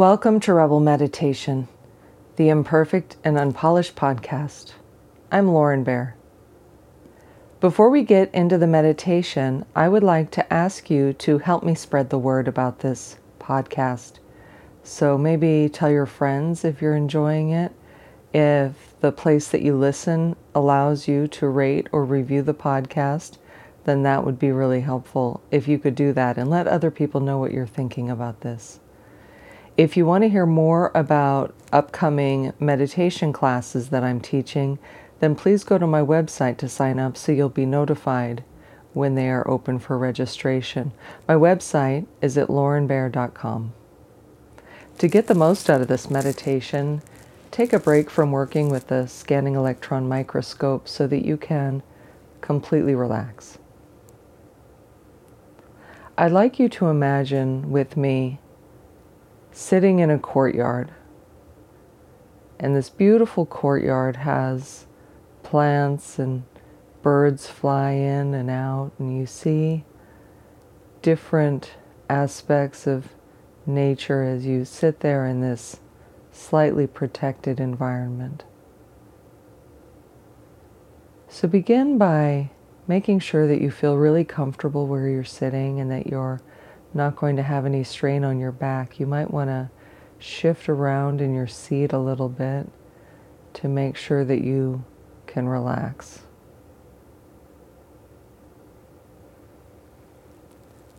Welcome to Rebel Meditation, the imperfect and unpolished podcast. I'm Lauren Bear. Before we get into the meditation, I would like to ask you to help me spread the word about this podcast. So maybe tell your friends if you're enjoying it. If the place that you listen allows you to rate or review the podcast, then that would be really helpful if you could do that and let other people know what you're thinking about this. If you want to hear more about upcoming meditation classes that I'm teaching, then please go to my website to sign up so you'll be notified when they are open for registration. My website is at laurenbear.com. To get the most out of this meditation, take a break from working with the scanning electron microscope so that you can completely relax. I'd like you to imagine with me sitting in a courtyard. And this beautiful courtyard has plants and birds fly in and out, and you see different aspects of nature as you sit there in this slightly protected environment. So begin by making sure that you feel really comfortable where you're sitting and that you're not going to have any strain on your back. You might want to shift around in your seat a little bit to make sure that you can relax.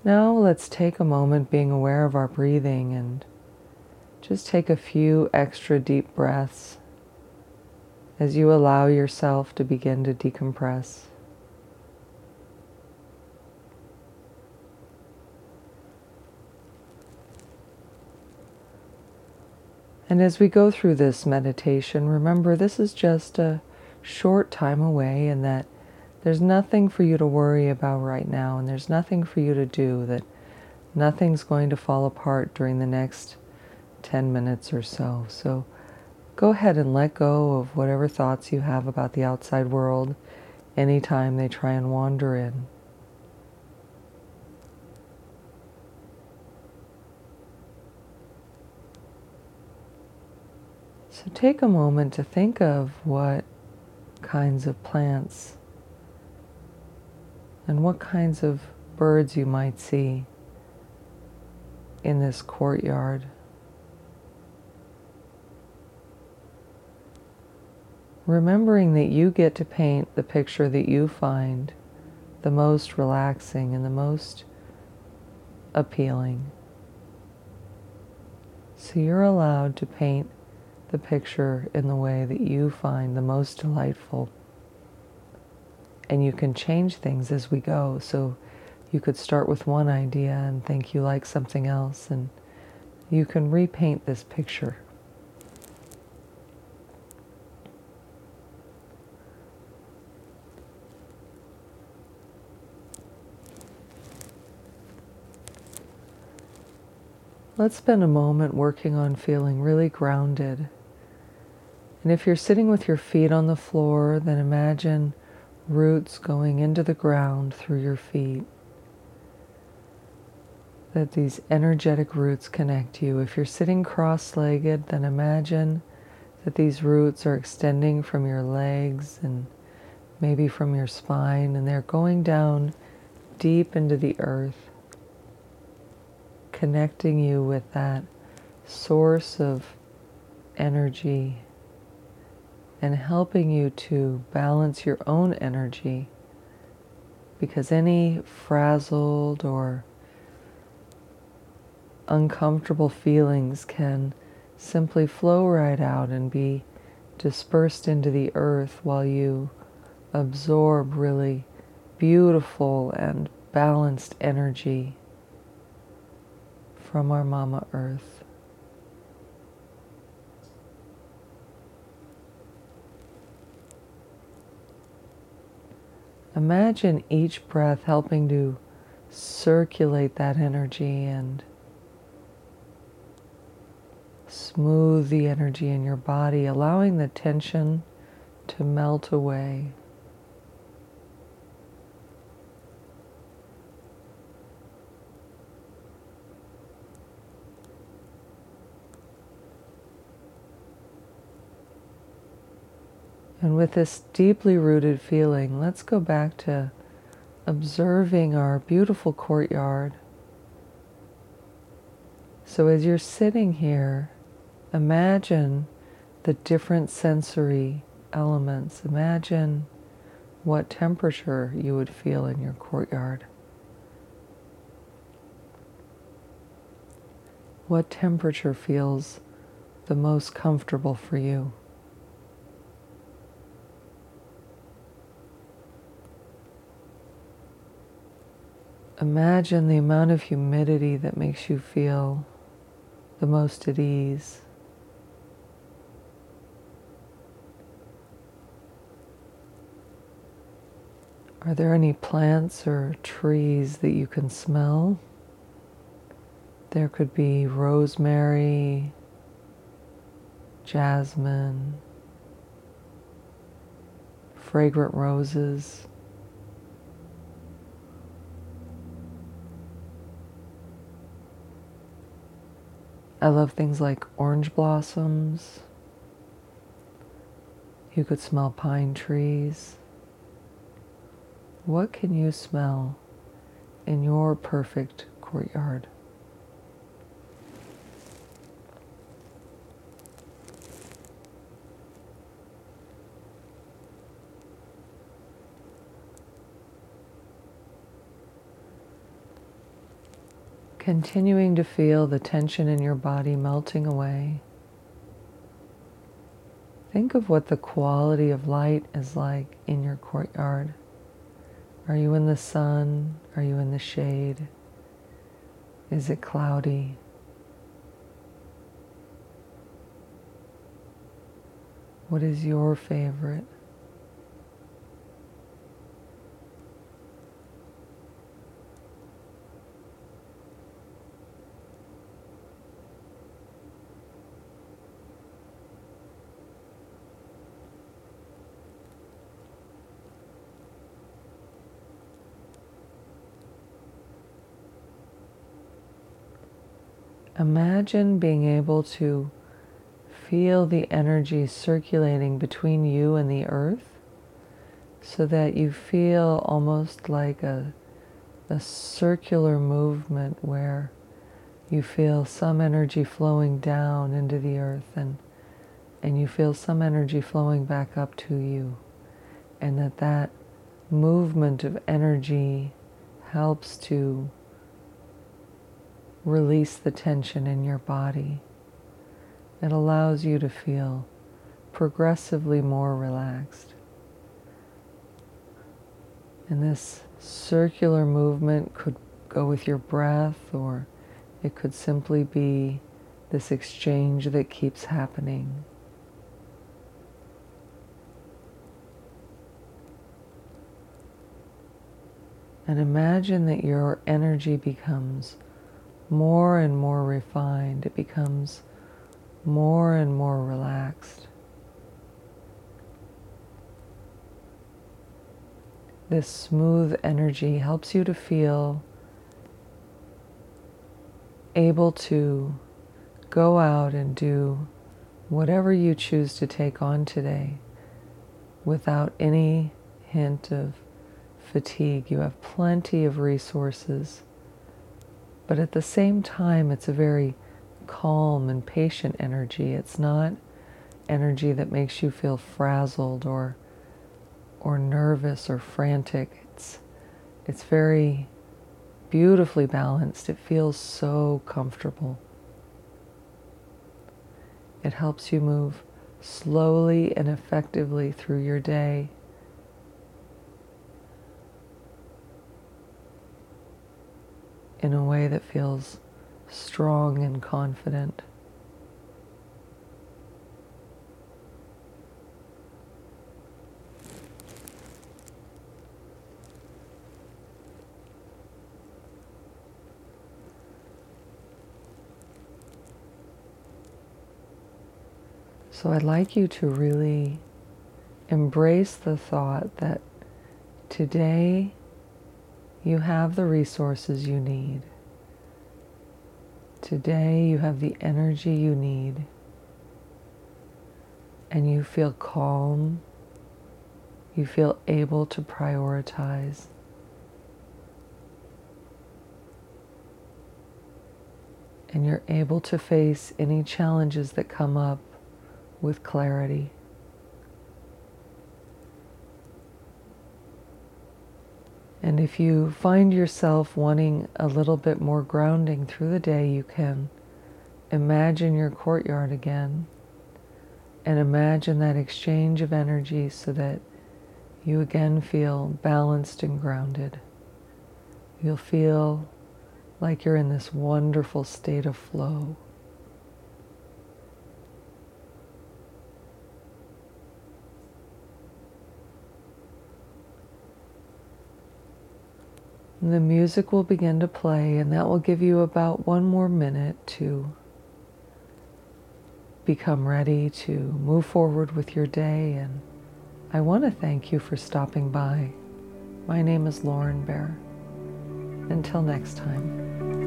Now let's take a moment being aware of our breathing and just take a few extra deep breaths as you allow yourself to begin to decompress. And as we go through this meditation, remember this is just a short time away and that there's nothing for you to worry about right now and there's nothing for you to do, that nothing's going to fall apart during the next 10 minutes or so. So go ahead and let go of whatever thoughts you have about the outside world anytime they try and wander in. So take a moment to think of what kinds of plants and what kinds of birds you might see in this courtyard. Remembering that you get to paint the picture that you find the most relaxing and the most appealing. So you're allowed to paint the picture in the way that you find the most delightful. And you can change things as we go. So you could start with one idea and think you like something else, and you can repaint this picture. Let's spend a moment working on feeling really grounded and if you're sitting with your feet on the floor, then imagine roots going into the ground through your feet. That these energetic roots connect you. If you're sitting cross legged, then imagine that these roots are extending from your legs and maybe from your spine, and they're going down deep into the earth, connecting you with that source of energy and helping you to balance your own energy because any frazzled or uncomfortable feelings can simply flow right out and be dispersed into the earth while you absorb really beautiful and balanced energy from our Mama Earth. Imagine each breath helping to circulate that energy and smooth the energy in your body, allowing the tension to melt away. And with this deeply rooted feeling, let's go back to observing our beautiful courtyard. So as you're sitting here, imagine the different sensory elements. Imagine what temperature you would feel in your courtyard. What temperature feels the most comfortable for you? Imagine the amount of humidity that makes you feel the most at ease. Are there any plants or trees that you can smell? There could be rosemary, jasmine, fragrant roses. I love things like orange blossoms. You could smell pine trees. What can you smell in your perfect courtyard? Continuing to feel the tension in your body melting away. Think of what the quality of light is like in your courtyard. Are you in the sun? Are you in the shade? Is it cloudy? What is your favorite? Imagine being able to feel the energy circulating between you and the earth so that you feel almost like a, a circular movement where you feel some energy flowing down into the earth and and you feel some energy flowing back up to you. And that that movement of energy helps to release the tension in your body. It allows you to feel progressively more relaxed. And this circular movement could go with your breath, or it could simply be this exchange that keeps happening. And imagine that your energy becomes more and more refined, it becomes more and more relaxed. This smooth energy helps you to feel able to go out and do whatever you choose to take on today without any hint of fatigue. You have plenty of resources but at the same time, it's a very calm and patient energy. It's not energy that makes you feel frazzled or or nervous or frantic. It's it's very beautifully balanced. It feels so comfortable. It helps you move slowly and effectively through your day in a way that feels strong and confident. So I'd like you to really embrace the thought that today you have the resources you need. Today you have the energy you need. And you feel calm You feel able to prioritize. And you're able to face any challenges that come up with clarity. And if you find yourself wanting a little bit more grounding through the day, you can imagine your courtyard again and imagine that exchange of energy so that you again feel balanced and grounded. You'll feel like you're in this wonderful state of flow. The music will begin to play, and that will give you about one more minute to become ready to move forward with your day. And I want to thank you for stopping by. My name is Lauren Bear. Until next time.